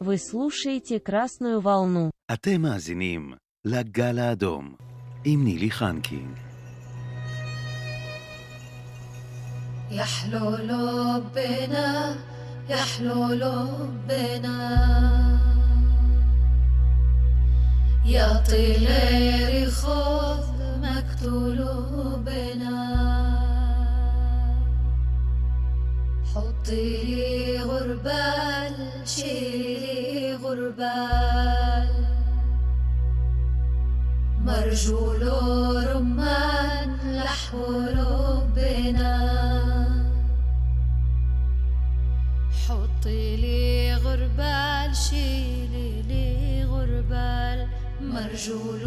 Вы слушаете «Красную волну». אתם מאזינים לגל האדום עם נילי חנקין. يحلو لبنا يحلو لبنا يا طير خذ مكتول بنا حطي لي غربال شيلي غربال. مرجول رمان لحو ربنا حطي لي غربال شيلي لي غربال. مرجول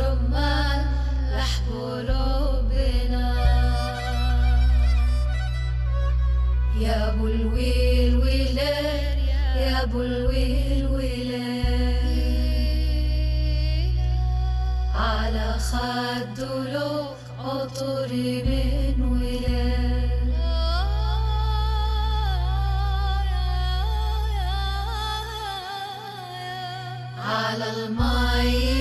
رمان لحو ربنا يا أبو الويل ويلان يا أبو الويل ويلان. على خد لوق عطر بين ولان على المي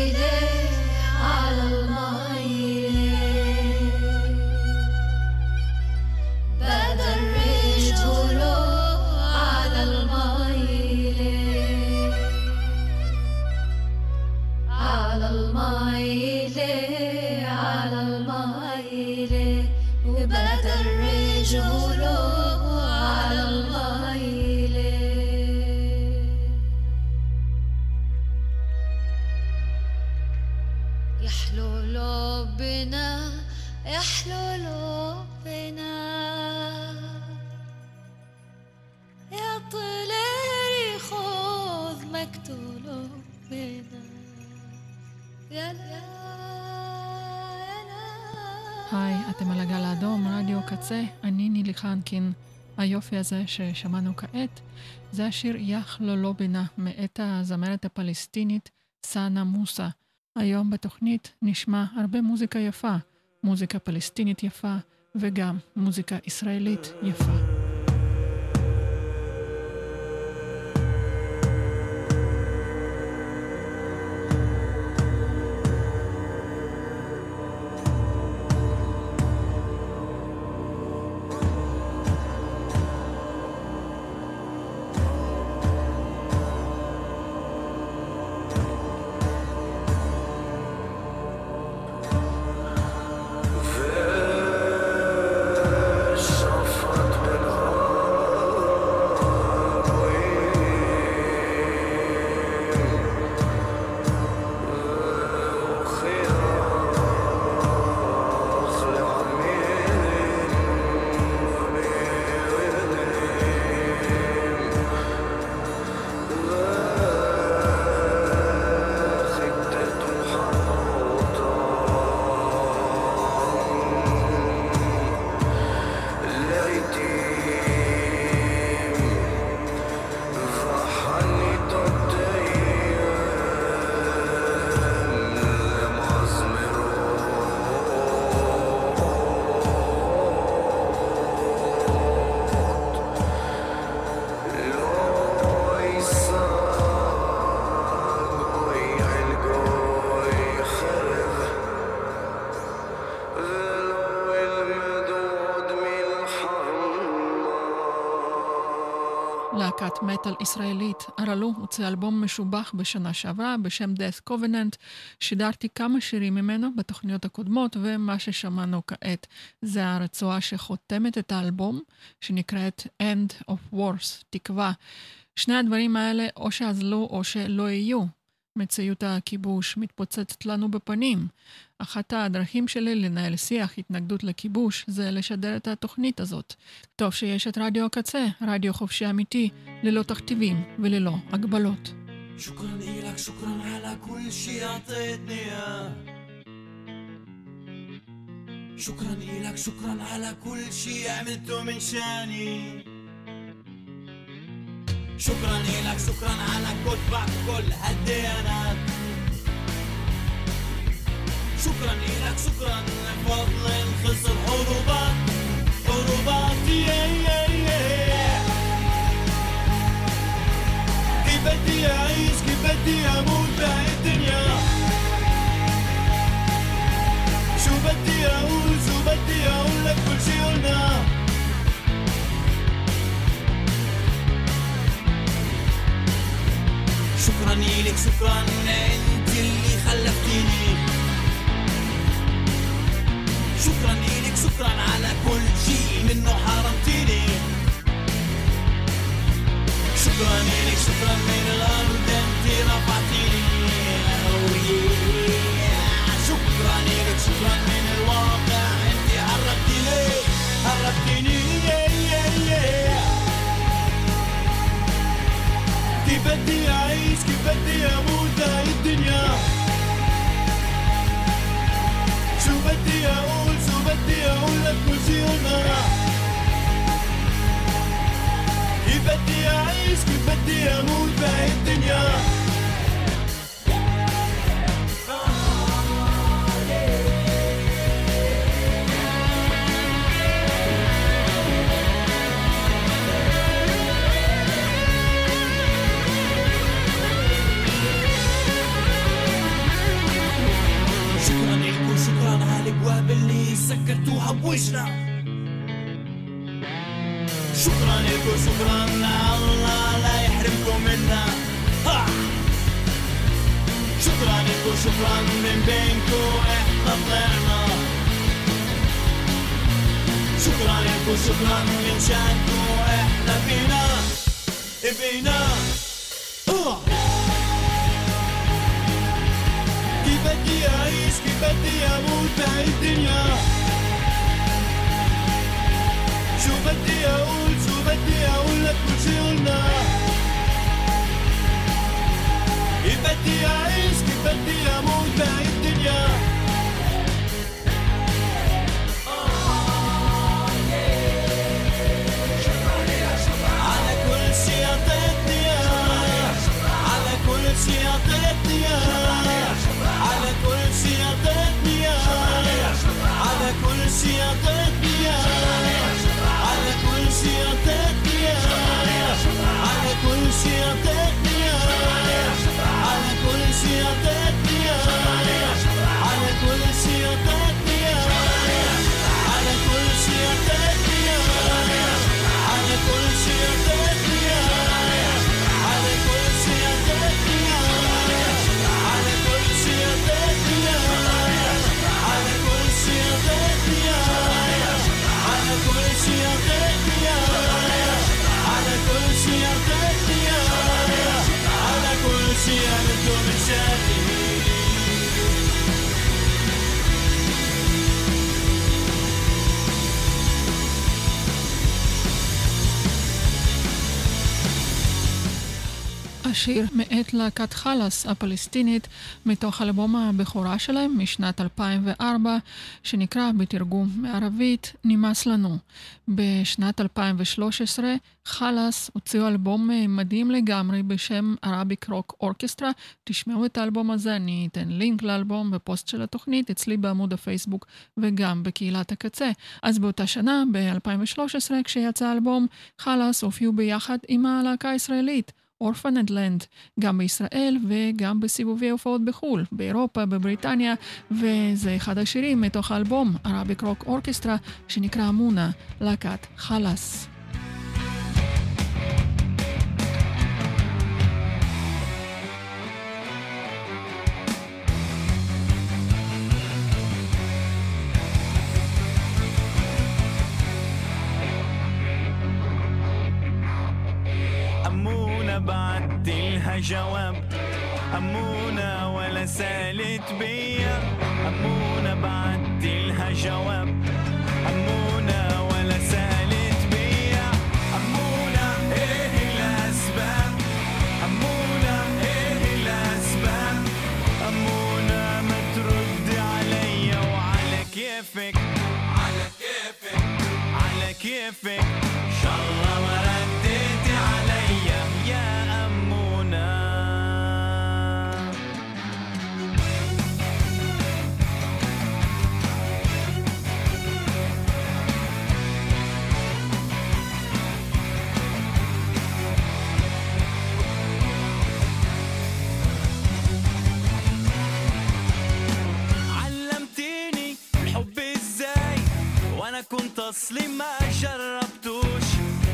הזה ששמענו כעת, זה השיר יח לו לא בינה, מאת הזמרת הפלסטינית סאנה מוסא. היום בתוכנית נשמע הרבה מוזיקה יפה, מוזיקה פלסטינית יפה, וגם מוזיקה ישראלית יפה. מטאל ישראלית, הרלו הוצא אלבום משובח בשנה שעברה בשם Death Covenant. שידרתי כמה שירים ממנו בתוכניות הקודמות, ומה ששמענו כעת זה הרצועה שחותמת את האלבום, שנקראת End of Wars, תקווה. שני הדברים האלה או שאזלו או שלא יהיו. מציאות הכיבוש מתפוצצת לנו בפנים. אחת הדרכים שלי לנהל שיח התנגדות לכיבוש זה לשדר את התוכנית הזאת. טוב שיש את רדיו הקצה, רדיו חופשי אמיתי, ללא תכתיבים וללא הגבלות. شكرا إلك شكرا على كل شي أعطيتني إياه شكرا إلك شكرا على كل شي عملته من شاني شكرا إلك شكرا على كتبك كل هالديانات شكرا إلك شكرا لفضل خسر حروبات حروبات كيف بدي أعيش كيف بدي أموت بهاي الدنيا شو بدي أقول شو بدي أقول لك؟ كل شي قلنا. شكرا إلك شكرا. أنت اللي خلفتيني شكرا إلك شكرا على كل شي منه حرمتيني شكرا إلك شكرا من الأرض أنت رفعتيني Oh. شكرا إلك شكرا من الواقع أنت حركتيني حركتيني كيف بدي أعيش كيف بدي أموت هاي الدنيا. شو بدي أقول شو بدي أقول شي كيف بدي أعيش كيف بدي أموت الدنيا. الابواب اللي سكرتوها بوجنا شكرا لكم شكرا. الله لا يحرمكم منا. ها. شكرا لكم شكرا. من بينكم إحنا طلعنا. شكرا لكم شكرا. من شأنكم إحنا فينا. فينا. بدي أعيش كيف بدي أموت بهاي الدنيا شو بدي أقول شو بدي أقول لك كل شي قلنا كيف بدي أعيش كيف بدي أموت بهاي الدنيا على كل شي أعطيتني إياه على كل شي أعطيتني she a השיר מאת להקת חלאס הפלסטינית מתוך אלבום הבכורה שלהם משנת 2004 שנקרא בתרגום מערבית נמאס לנו. בשנת 2013 חלאס הוציאו אלבום מדהים לגמרי בשם ערביק רוק אורקסטרה. תשמעו את האלבום הזה, אני אתן לינק לאלבום בפוסט של התוכנית אצלי בעמוד הפייסבוק וגם בקהילת הקצה. אז באותה שנה, ב-2013, כשיצא האלבום, חלאס הופיעו ביחד עם הלהקה הישראלית. אורפנד לנד, גם בישראל וגם בסיבובי הופעות בחו"ל, באירופה, בבריטניה, וזה אחד השירים מתוך האלבום, ערביק רוק אורקסטרה, שנקרא אמונה, להקת חלאס. بعت لها جواب. أمونة ولا سالت بيا. أمونة بعت لها جواب. أمونة ولا سالت بيا. أمونة إيه الأسباب؟ أمونة إيه الأسباب؟ أمونة ما ترد عليا وعلى كيفك. على كيفك. على كيفك. اصلي ما جربتوش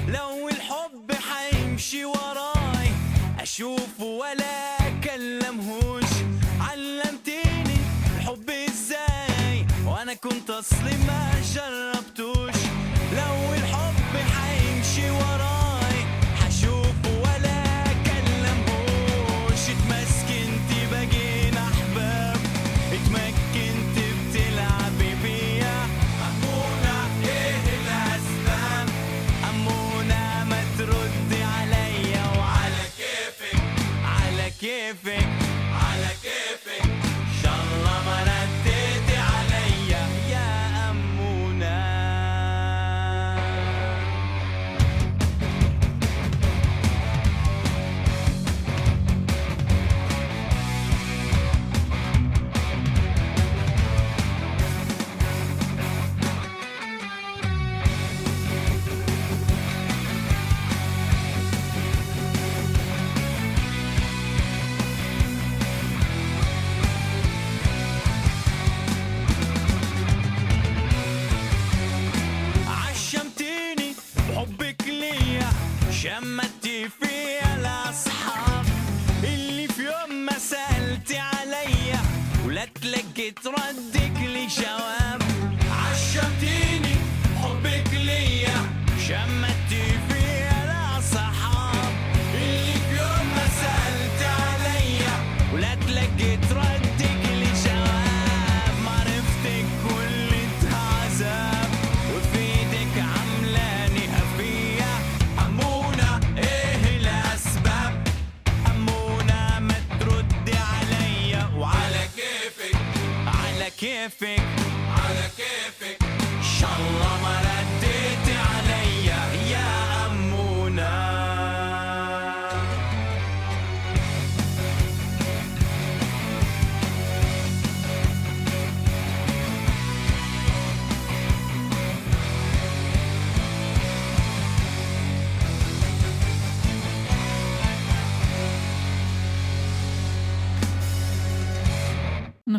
لو الحب حيمشي وراي اشوفه ولا أكلمهوش. علمتيني الحب إزاي؟ وأنا كنت أصلي ما جربتوش 走乱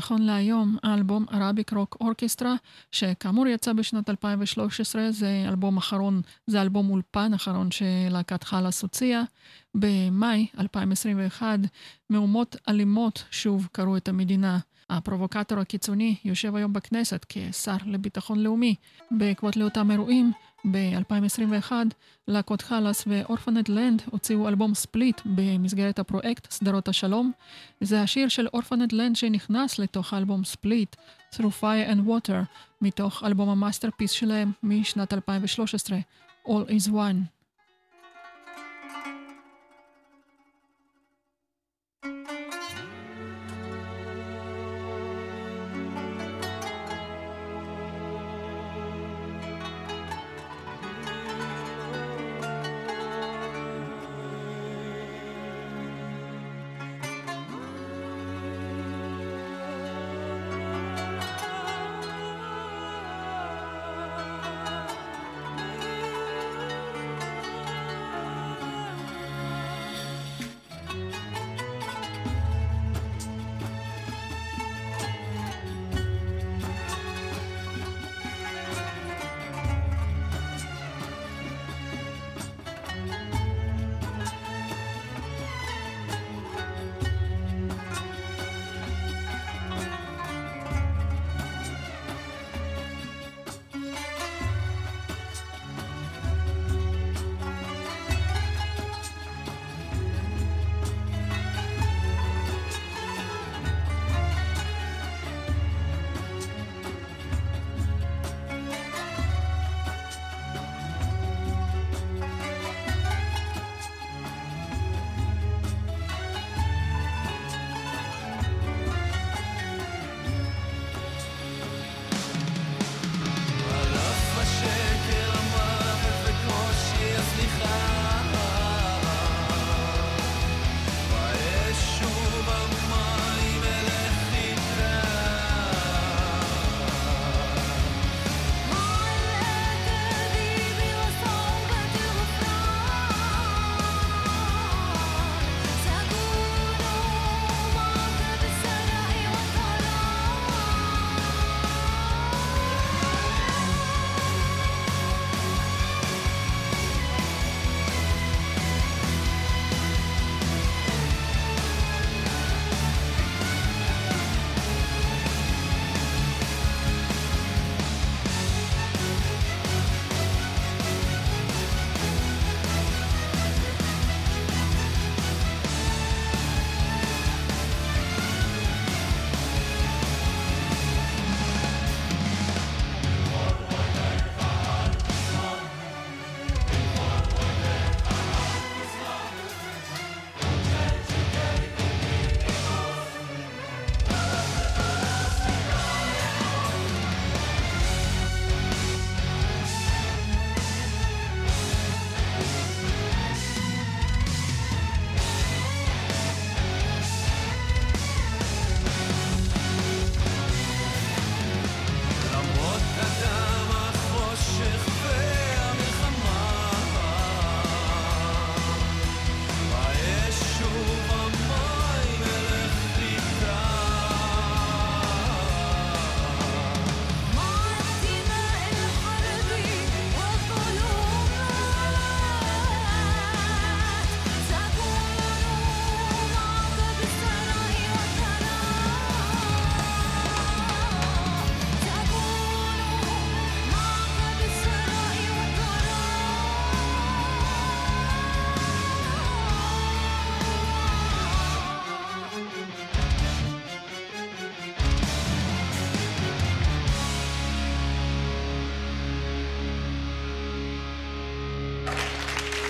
נכון להיום, האלבום Arabic Rock Orchestra, שכאמור יצא בשנת 2013, זה אלבום אחרון, זה אלבום אולפן אחרון שלהקת חלאס הוציאה. במאי 2021, מהומות אלימות שוב קרעו את המדינה. הפרובוקטור הקיצוני יושב היום בכנסת כשר לביטחון לאומי. בעקבות לאותם אירועים, ב-2021, להקות חלאס ו Orphaned Land הוציאו אלבום split במסגרת הפרויקט סדרות השלום. זה השיר של Orphaned Land שנכנס לתוך האלבום split, Through Fire and Water, מתוך אלבום ה masterpiece שלהם משנת 2013, All is One.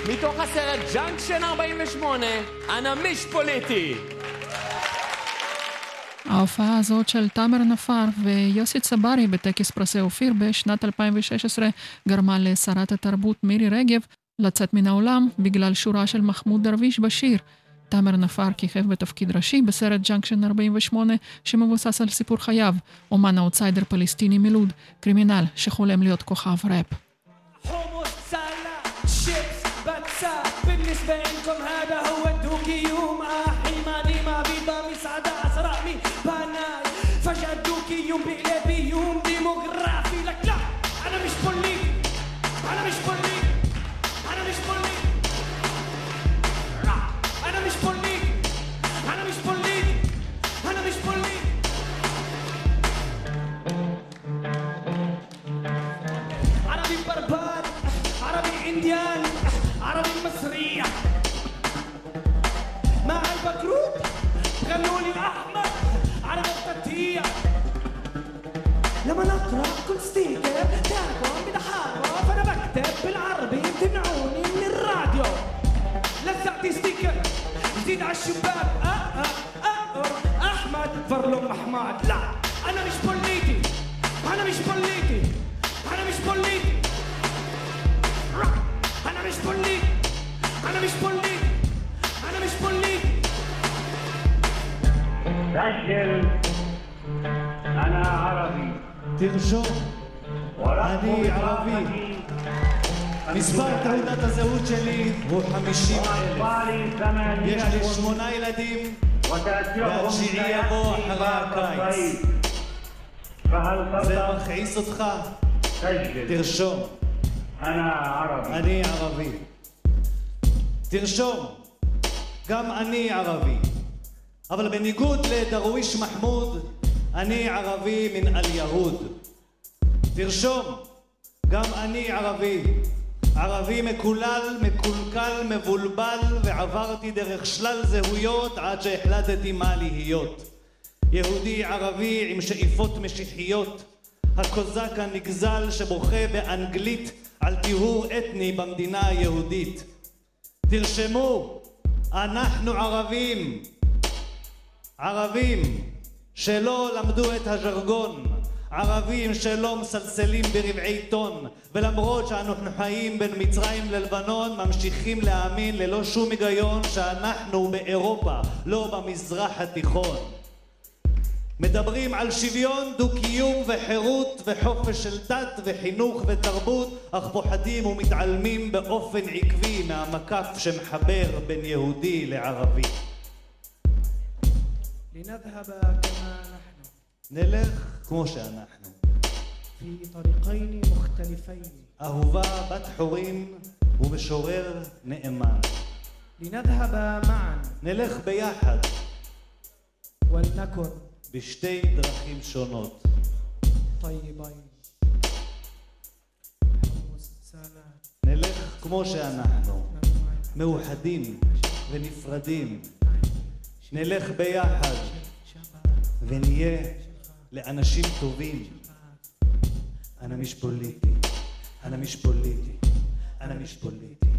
מתוך הסרט Junction 48, أنا مش פוליטי. ההופעה הזאת של תאמר נפאר ויוסי צברי בטקס פרסי אופיר בשנת 2016 גרמה לשרת התרבות מירי רגב לצאת מן העולם בגלל שורה של מחמוד דרוויש בשיר. תאמר נפאר כיכב בתפקיד ראשי בסרט Junction 48 שמבוסס על סיפור חייו, אומן האוטסיידר פלסטיני מלוד, criminal שחולם להיות כוכב ראפ. band come لما نقرأ كل ستيكر تاكم بضحكوا فأنا بكتب بالعربي تمنعوني من الراديو. لزقتي ستيكر جديد على الشباب. أه أه أه أحمد فرلوم أحمد. لا أنا مش بوليتي. أنا مش بوليتي. أنا مش بوليتي. أنا مش بوليتي. أنا مش بوليتي. أنا مش بوليتي. عربي תרשום, אני ערבי. מספר תעודת הזהות שלי הוא חמישים אלף. יש לי שמונה ילדים, והתשיעי יבוא אחרי הקיץ. זה מכעיס אותך? תרשום. אני ערבי. תרשום, גם אני ערבי. אבל בניגוד לדרוויש מחמוד, אני ערבי מן אל יהוד. תרשום, גם אני ערבי. ערבי מקולל, מקולקל, מבולבל, ועברתי דרך שלל זהויות עד שהחלטתי מה להיות. יהודי ערבי עם שאיפות משיחיות, הקוזק הנגזל שבוכה באנגלית על טיהור אתני במדינה היהודית. תרשמו, אנחנו ערבים, ערבים שלא למדו את הז'רגון, ערבים שלא מסלסלים ברבעי טון, ולמרות שאנחנו חיים בין מצרים ללבנון, ממשיכים להאמין ללא שום היגיון שאנחנו באירופה, לא במזרח התיכון. מדברים על שוויון, דו-קיום וחירות וחופש של דת וחינוך ותרבות, אך פוחדים ומתעלמים באופן עקבי מהמקף שמחבר בין יהודי לערבי. لنذهب كما نحن נלך כמו שאנחנו. في طريقين مختلفين אהובה בת חורים ומשורר נאמן. لنذهب معا נלך ביחד ولنكن בשתי דרכים שונות. طيبين سلام נלך כמו שאנחנו, מאוחדים ונפרדים. נלך ביחד ונהיה לאנשים טובים. אנא מש פוליטי, אנא מש פוליטי, אנא מש פוליטי.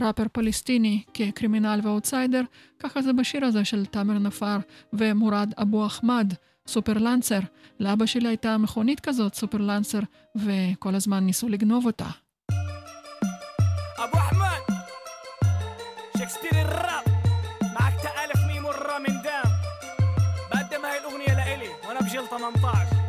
ראפר פלסטיני כקרימינל ואוטסיידר, ככה זה בשיר הזה של תאמר נפאר ומורד אבו אחמד, סופר לנסר. לאבא שלי הייתה מכונית כזאת, סופר לנסר, וכל הזמן ניסו לגנוב אותה. ابو احمد شكسبير الراب معك تألف ميم مرة من دام بقدم هاي الاغنية لإلي وانا بجيل 18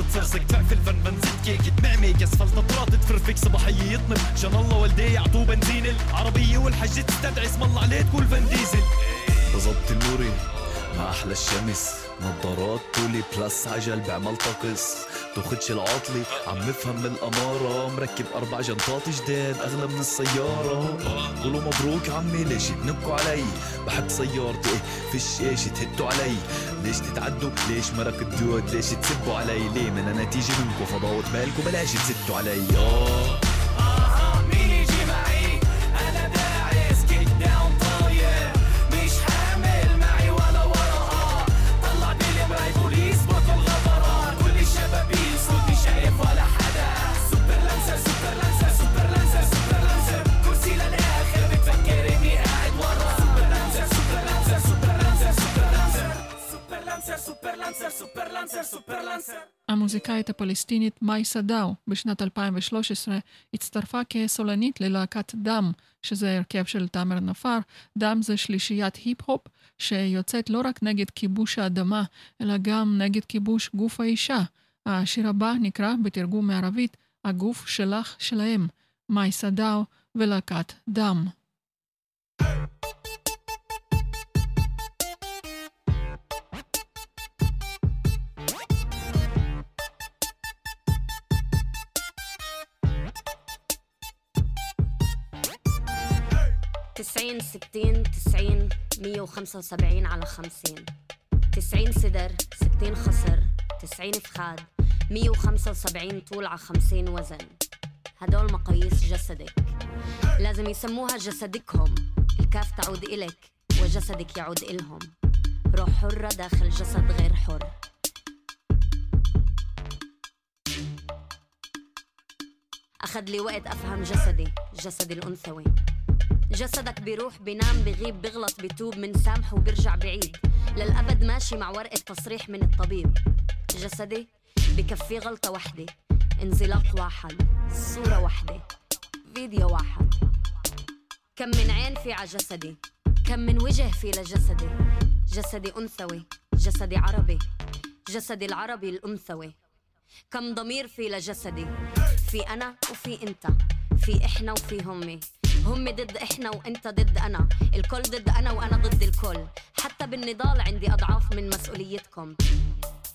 بالزفت اصوات تصرصك تفعفل فن زيت كيك. تمعمك اسفلت اطراط تفرفك صباحية يطنب شان الله والدي يعطوه بنزين. العربية والحجة تستدعي اسم الله عليه تقول فان ديزل. بظبط النوري مع أحلى الشمس. نظارات طولي بلس عجل بعمل طقس. تاخدش العاطلي عم بفهم من الأمارة. مركب أربع جنطات جداد أغلى من السيارة. قولوا مبروك عمي ليش تنكوا علي؟ بحب سيارتي إيه فيش إيش تهتوا علي؟ ليش تتعدوا؟ ليش مرق الدود ليش تسبوا علي؟ ليه من تيجي منكوا؟ فضاوة بالكوا بلاش تزتوا علي. آه. לנסר, סופר לנסר, סופר לנסר. המוזיקאית הפלסטינית מייסה דאו בשנת 2013 הצטרפה כסולנית ללהקת דם, שזה הרכב של תאמר נפאר. דם זה שלישיית היפ-הופ שיוצאת לא רק נגד כיבוש האדמה, אלא גם נגד כיבוש גוף האישה. השיר הבא נקרא בתרגום מערבית הגוף שלך שלהם, מייסה דאו ולהקת דם. Hey! 90 60 90 175 على 50 90 سدر 60 خصر 90 فخاد 175 طول على 50 وزن. هدول مقاييس جسدك. لازم يسموها جسدكهم. الكاف تعود إلك وجسدك يعود إلهم. روح حرة داخل جسد غير حر. أخذ لي وقت أفهم جسدي جسدي الأنثوي. جسدك بيروح بينام بغيب بغلط بتوب من سامح وبرجع بعيد. للأبد ماشي مع ورقة تصريح من الطبيب. جسدي بكفي غلطة وحدة. انزلاق واحد صورة واحدة فيديو واحد. كم من عين في على جسدي. كم من وجه في لجسدي. جسدي أنثوي جسدي عربي. جسدي العربي الأنثوي. كم ضمير في لجسدي. في أنا وفي أنت. في إحنا وفي همي. هم ضد إحنا وأنت ضد أنا. الكل ضد أنا وأنا ضد الكل. حتى بالنضال عندي أضعاف من مسؤوليتكم.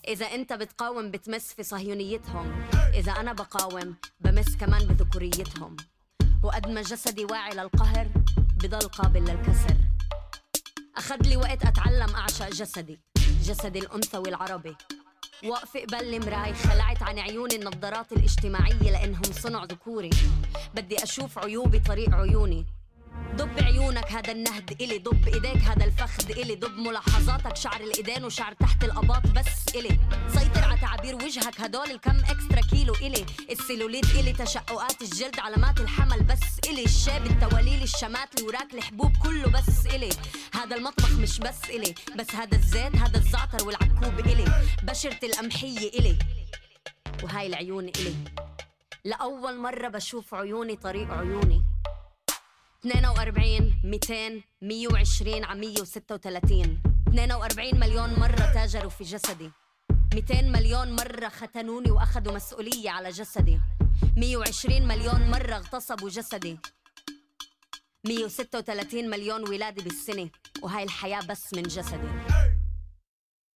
إذا أنت بتقاوم بتمس في صهيونيتهم. إذا أنا بقاوم بمس كمان بذكوريتهم. وقد ما جسدي واعي للقهر بضل قابل للكسر. أخذ لي وقت أتعلم أعشق جسدي جسدي الأنثوي العربي واقفة قبل المراي خلعت عن عيوني النظارات الاجتماعية لأنهم صنع ذكوري. بدي أشوف عيوبي طريق عيوني. ضب عيونك هذا النهد إلي ضب إيديك هذا الفخذ إلي. ضب ملاحظاتك شعر الإيدين وشعر تحت الأباط بس إلي. سيطر على تعابير وجهك هدول الكم إكسترا كيلو إلي. السيلوليت إلي تشققات الجلد علامات الحمل بس إلي. الشاب التواليل الشمات الوراك الحبوب كله بس إلي. هذا المطبخ مش بس إلي. بس هذا الزيت هذا الزعتر والعكوب إلي. بشرة القمحية إلي. وهاي العيون إلي. لأول مرة بشوف عيوني طريق عيوني. 42 200 120 على 136 42 مليون مرة تاجروا في جسدي. 200 مليون مرة ختنوني وأخذوا مسؤولية على جسدي. 120 مليون مرة اغتصبوا جسدي. 136 مليون ولادة بالسنة وهاي الحياة بس من جسدي.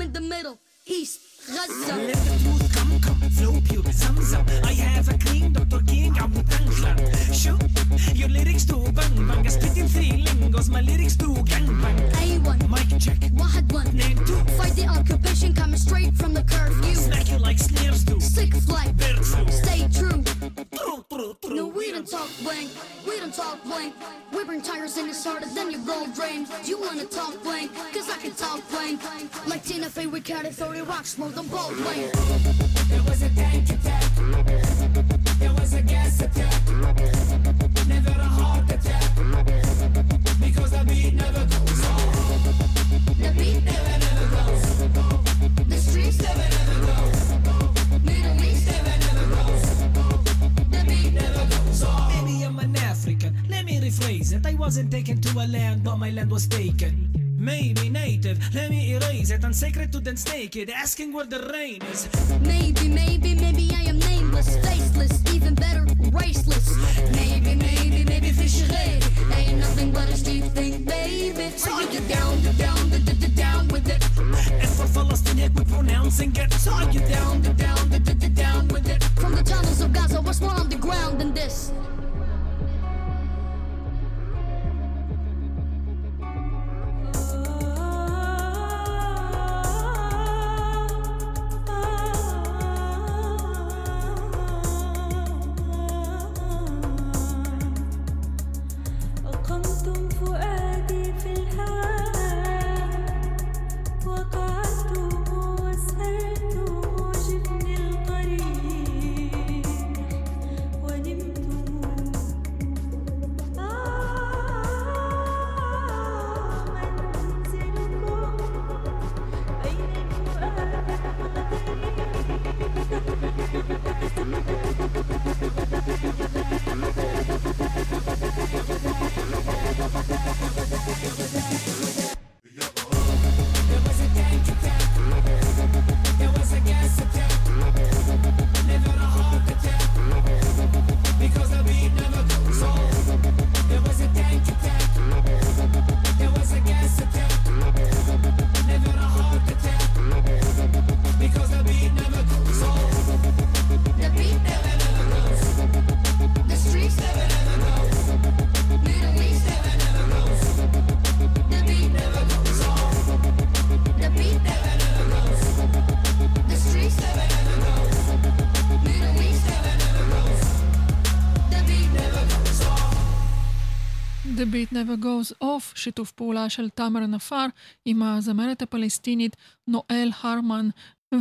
in the middle, east, Gaza. Let the truth come, come, flow pure, up. I have a clean Dr. King, I'm your lyrics do bang bang. I spit in three lingos, my lyrics do gang bang. A1, Mic check, واحد one name two. Fight the occupation coming straight from the curfew Smack you like snares do. Sick flight, Bird flu. stay true True, true, true. No, we don't talk blank, we don't talk blank We bring tires in it's harder than your gold drain You wanna talk blank, cause I can talk blank Like Tina Fey with Cat 30 rocks more than ball blank There was a tank attack. Unsacred to dance naked, asking where the rain is. Maybe, maybe, maybe I am nameless, faceless, Never Goes Off, שיתוף פעולה של תאמר נפאר עם הזמרת הפלסטינית נואל הרמן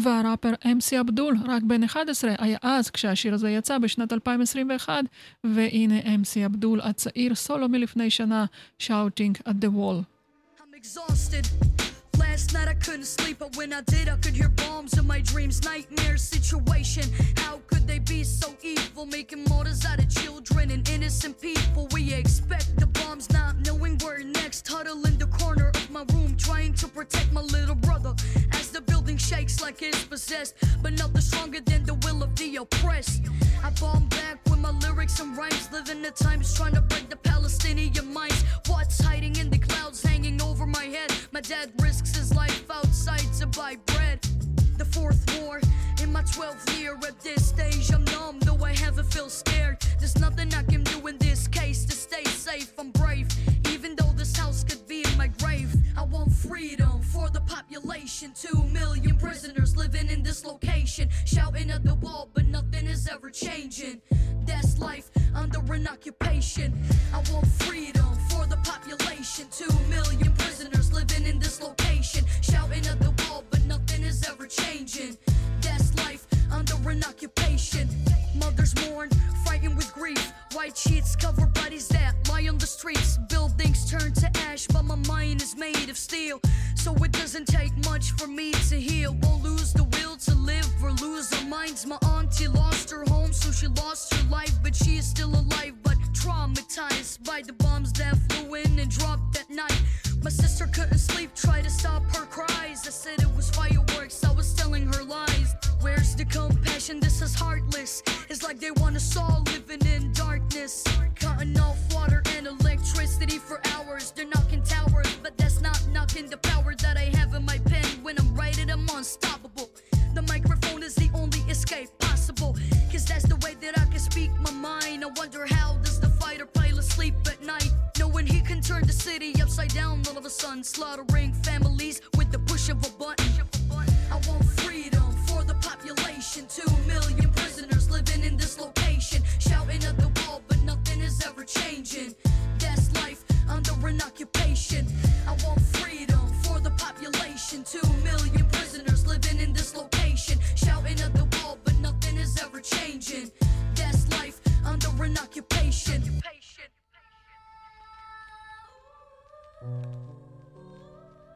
והראפר אמסי אבדול, רק בן 11, היה אז כשהשיר הזה יצא בשנת 2021, והנה אמסי אבדול הצעיר סולו מלפני שנה, Shouting at the Wall. I'm exhausted. Last night I couldn't sleep, but when I did, I could hear bombs in my dreams. Nightmare situation. How could they be so evil? Making martyrs out of children and innocent people. We expect the bombs, not knowing where next. Huddle in the corner of my room, trying to protect my little brother. As the building shakes like it's possessed, but nothing stronger than the will of the oppressed. I bomb back with my lyrics and rhymes, living the times trying to break the Palestinian minds. What's hiding in the clouds hanging over my head? My dad risks his life outside to buy bread. The fourth war in my 12th year at this stage. I'm numb, though I haven't feel scared. There's nothing I can do in this case to stay safe. I'm brave, even though this house could be in my grave. I want freedom Two million prisoners living in this location, shouting at the wall, but nothing is ever changing. That's life under an occupation. I want freedom for the population. Two million prisoners living in this location, shouting at the wall, but nothing is ever changing. That's life under an occupation. Mothers mourn, fighting with grief. White sheets cover bodies that lie on the streets. Buildings turn to ash, but my mind is made of steel. So it doesn't take much for me to heal. Won't lose the will to live or lose our minds. My auntie lost her home, so she lost her life, but she is still alive, but traumatized by the bombs that flew in and dropped that night. My sister couldn't sleep, tried to stop her cries. I said it was fireworks, I was telling her lies. Where's the compassion? This is heartless. It's like they want us all living in darkness. Cutting off water for hours. They're knocking towers, but that's not knocking the power that I have in my pen. When I'm writing, I'm unstoppable. The microphone is the only escape possible. Cause that's the way that I can speak my mind. I wonder how does the fighter pilot sleep at night? Knowing he can turn the city upside down all of a sudden, slaughtering families with the push of a button. I want freedom for the population. Two million prisoners living in this location, shouting at the wall, but nothing is ever changing. That's life under an occupation. I want freedom for the population. Two million prisoners living in this location, shouting at the wall, but nothing is ever changing. That's life under an occupation.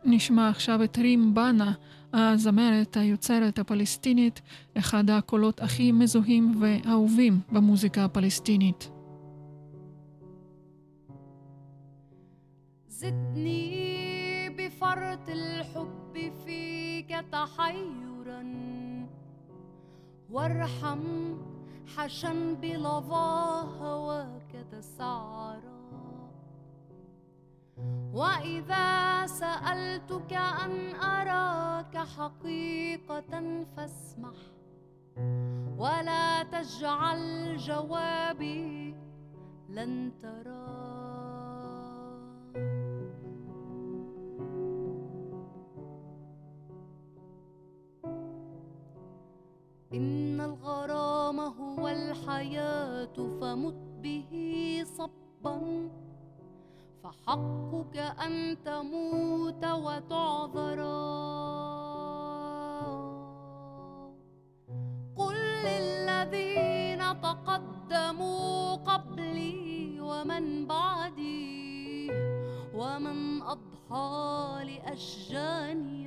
נשמע עכשיו את רים בנה, הזמרת, היוצרת הפלסטינית, אחד הקולות הכי מזוהים ואהובים במוזיקה הפלסטינית. زدني بفرط الحب فيك تحيرا. وارحم حشا بلظى هواك تسعرا وإذا سألتك أن أراك حقيقة فاسمح ولا تجعل جوابي لن ترى إن الغرام هو الحياة فمت به صبا. فحقك أن تموت وتعذرا. قل للذين تقدموا قبلي ومن بعدي ومن أضحى لأشجان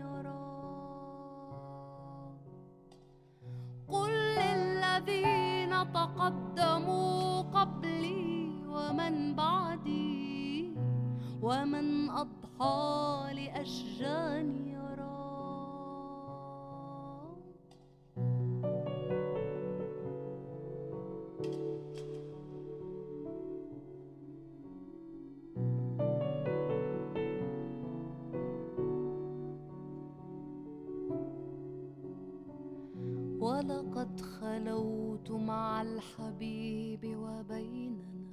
قل للذين تقدموا قبلي ومن بعدي ومن أضحى لأشجان ولقد خلوت مع الحبيب وبيننا.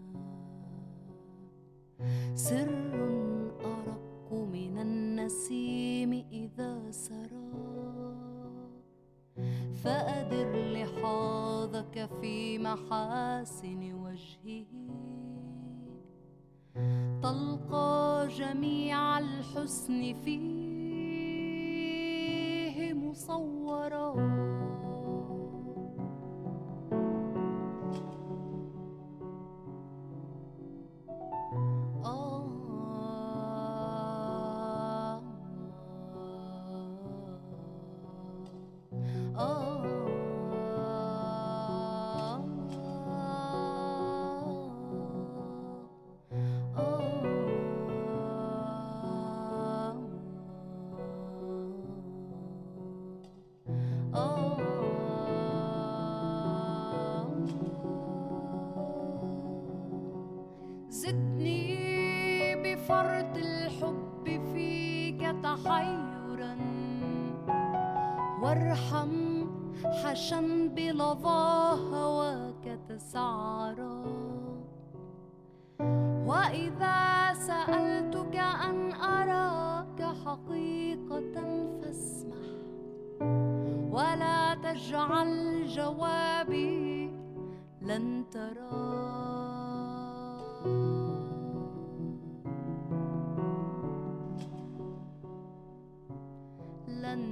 سر أرق من النسيم إذا سرى. فأدر لحاظك في محاسن وجهه تلقى جميع الحسن فيه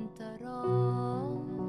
cantarò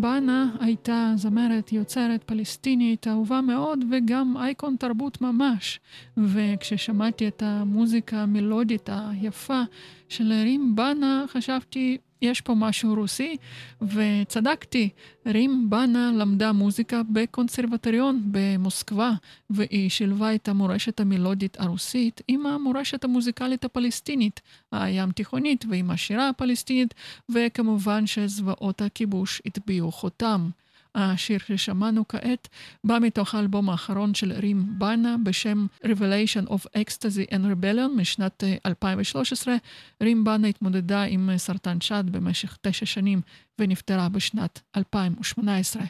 בנה הייתה זמרת יוצרת פלסטינית אהובה מאוד וגם אייקון תרבות ממש. וכששמעתי את המוזיקה המלודית היפה של רים בנה חשבתי יש פה משהו רוסי, וצדקתי, רים בנה למדה מוזיקה בקונסרבטוריון במוסקבה, והיא שילבה את המורשת המלודית הרוסית עם המורשת המוזיקלית הפלסטינית, הים תיכונית ועם השירה הפלסטינית, וכמובן שזוועות הכיבוש הטביעו חותם. השיר ששמענו כעת בא מתוך האלבום האחרון של רים בנה בשם Revelation of Ecstasy and Rebellion משנת 2013. רים בנה התמודדה עם סרטן שד במשך תשע שנים ונפטרה בשנת 2018.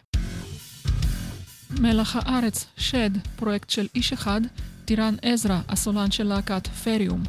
מלח הארץ, שד, פרויקט של איש אחד, טירן עזרא, הסולן של להקת פריום.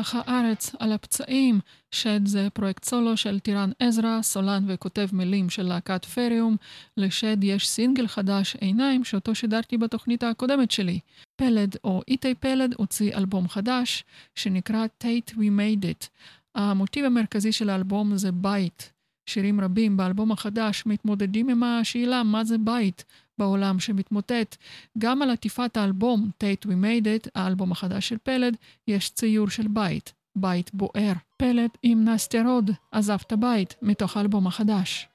מלח הארץ על הפצעים, שד זה פרויקט סולו של טירן עזרא, סולן וכותב מילים של להקת פריום. לשד יש סינגל חדש, עיניים, שאותו שידרתי בתוכנית הקודמת שלי. פלד או איתי פלד הוציא אלבום חדש, שנקרא Tate We Made It. המוטיב המרכזי של האלבום זה בית. שירים רבים באלבום החדש מתמודדים עם השאלה מה זה בית בעולם שמתמוטט. גם על עטיפת האלבום Tate We Made It, האלבום החדש של פלד, יש ציור של בית, בית בוער. פלד עם נסטיה רוד, עזב את הבית, מתוך האלבום החדש.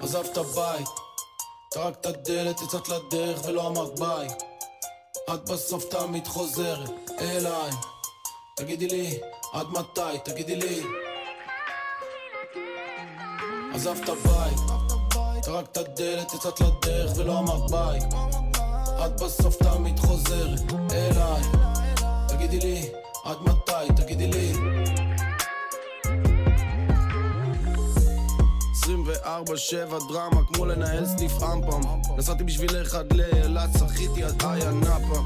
עזב את הבית, טרקת הדלת, יצאת לדרך ולא אמרת ביי. את בסוף תמיד חוזרת אליי. תגידי לי, עד מתי? תגידי לי. עזבת בית, טרקת הדלת, יצאת לדרך ולא אמרת ביי. את בסוף תמיד חוזרת אליי. תגידי לי, עד מתי? תגידי לי. 24-7 דרמה כמו לנהל סניף אמפם נסעתי בשבילך עד לאילת, שחיתי עד איה נאפה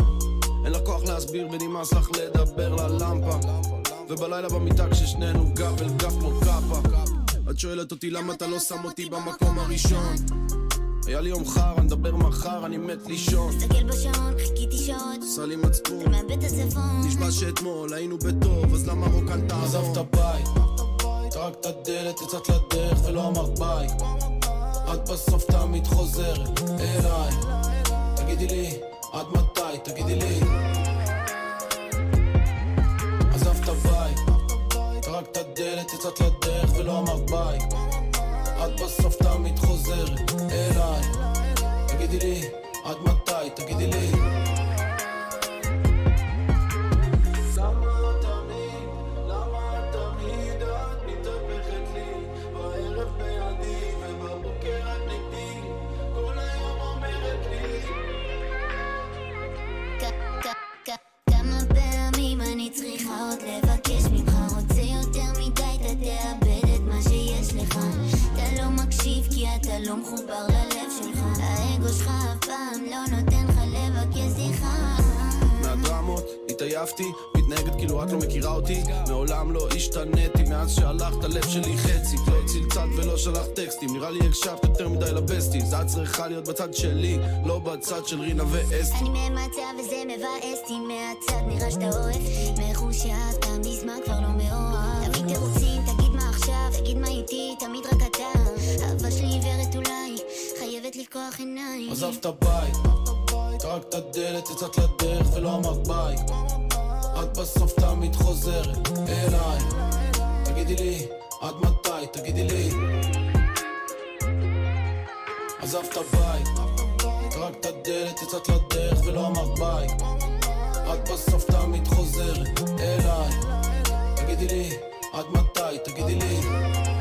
אין לה כוח להסביר ונמאס לך לדבר ללמפה ובלילה במיטה כששנינו גב אל גב כמו קאפה את שואלת אותי למה אתה לא שם אותי במקום הראשון היה לי יום חר, אני אדבר מחר, אני מת לישון. מסתכל בשעון, חיכיתי שעות. עושה לי מצפון. אתה מאבד את הצפון. נשבע שאתמול היינו בטוב, אז למה רוקן תעזוב? עזב את הבית, טרקת הדלת, יצאת לדרך ולא אמרת ביי. את בסוף תמיד חוזרת אליי. תגידי לי, עד מתי? תגידי לי. עזבת בית, טרקת הדלת, יצאת לדרך ולא אמרת ביי. את בסוף תמיד חוזרת אליי תגידי לי, עד מתי? תגידי לי לא מחובר ללב שלך האגו שלך אף פעם לא נותן לך לבקש סליחה מהדרמות התעייפתי, מתנהגת כאילו את לא מכירה אותי. מעולם לא השתניתי מאז שהלכת הלב שלי חצי. לא צלצלת ולא שלחת טקסטים נראה לי הקשבת יותר מדי לבסטי זה את צריכה להיות בצד שלי לא בצד של רינה ואסתי. אני ממצה וזה מבאס אותי מהצד נראה שאתה אוהב. מחושב אתה מזמן כבר לא מאוהב. תמיד תירוצים תגיד מה עכשיו תגיד מה איתי תמיד רק אתה לפקוח עיניים עזבת בית, טרקת הדלת, יצאת לדרך ולא אמרת ביי. את בסוף תמיד חוזרת אליי. תגידי לי, עד מתי? תגידי לי. עזבת בית, טרקת הדלת, יצאת לדרך ולא אמרת ביי. את בסוף תמיד חוזרת אליי. תגידי לי, עד מתי? תגידי לי.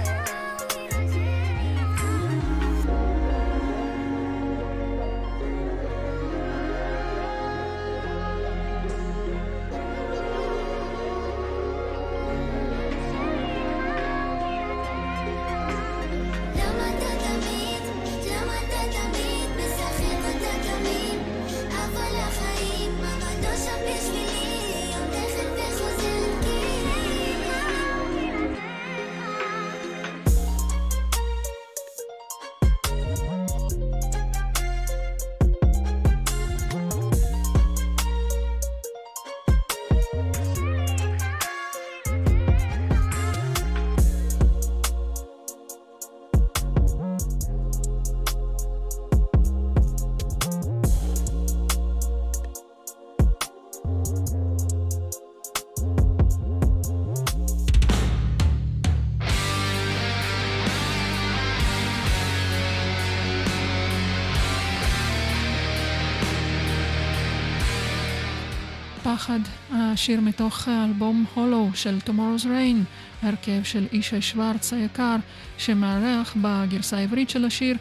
פחד, השיר מתוך האלבום הולו של Tomorrow's Rain, הרכב של ישי שוורץ היקר, שמארח בגרסה העברית של השיר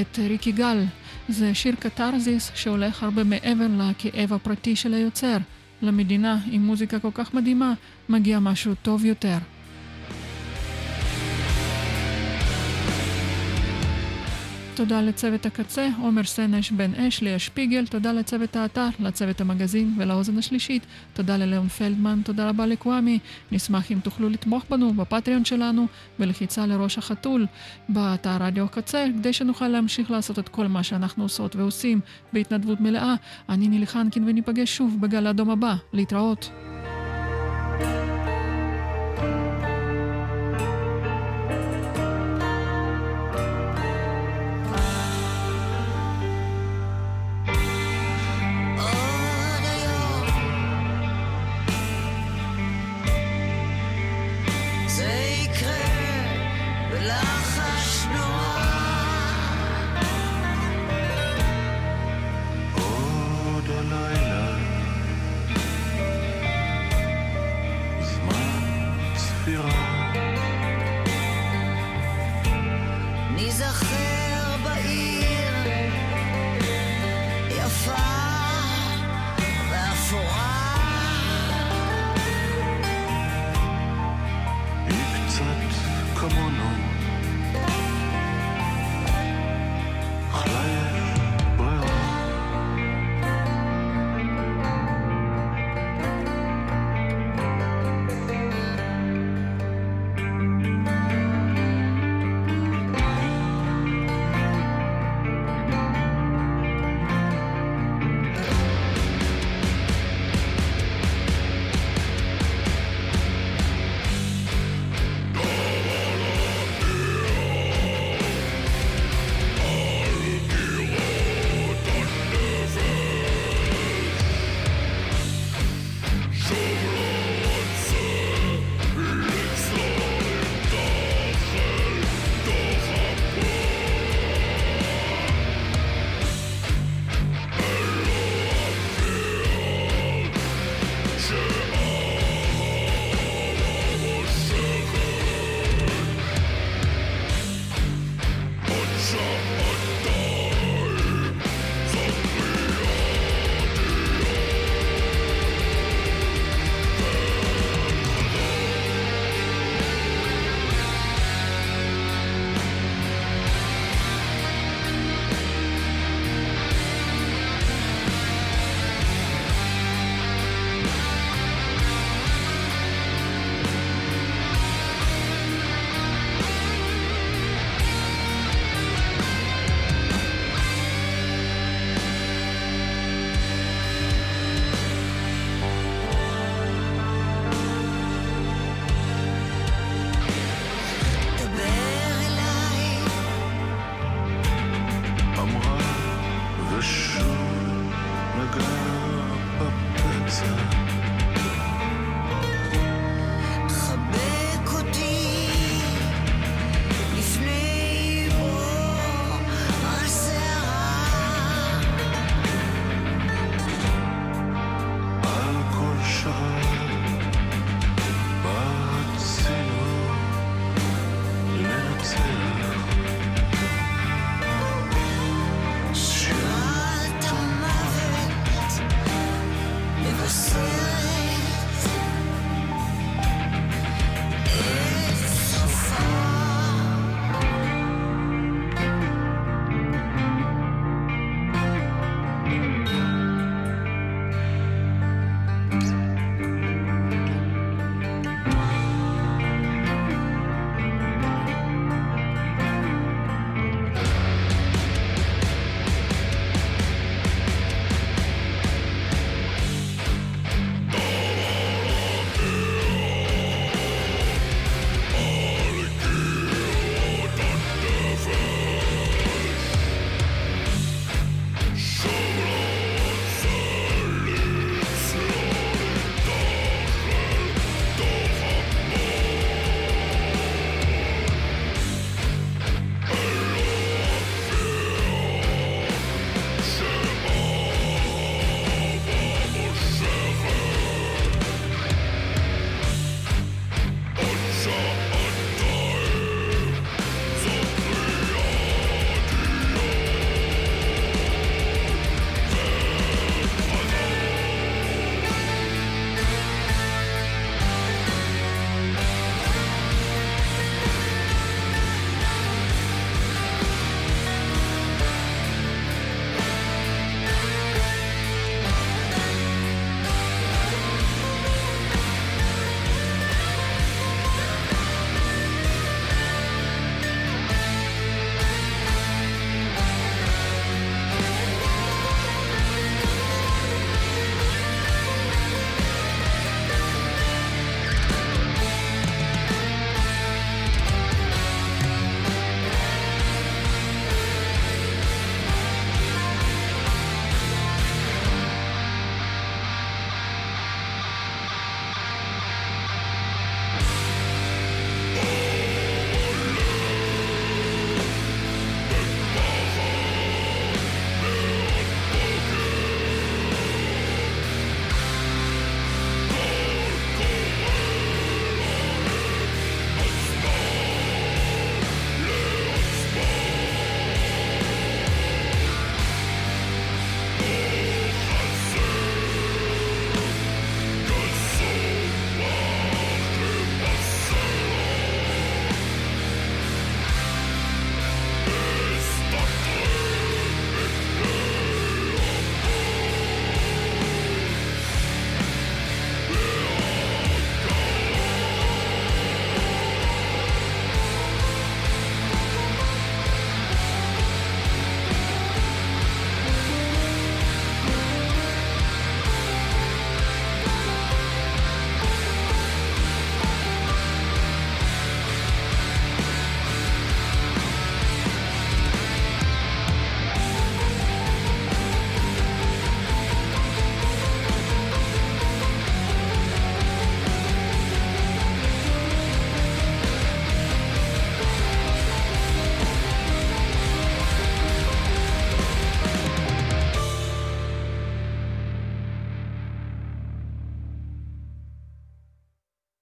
את ריקי גל. זה שיר קתרזיס שהולך הרבה מעבר לכאב הפרטי של היוצר. למדינה עם מוזיקה כל כך מדהימה, מגיע משהו טוב יותר. תודה לצוות הקצה, עומר סנש, בן אש, ליה שפיגל, תודה לצוות האתר, לצוות המגזין ולאוזן השלישית, תודה ללאון פלדמן, תודה רבה לקוואמי, נשמח אם תוכלו לתמוך בנו בפטריון שלנו, בלחיצה לראש החתול, באתר רדיו הקצה, כדי שנוכל להמשיך לעשות את כל מה שאנחנו עושות ועושים בהתנדבות מלאה. אני נילי חנקין וניפגש שוב בגל האדום הבא, להתראות.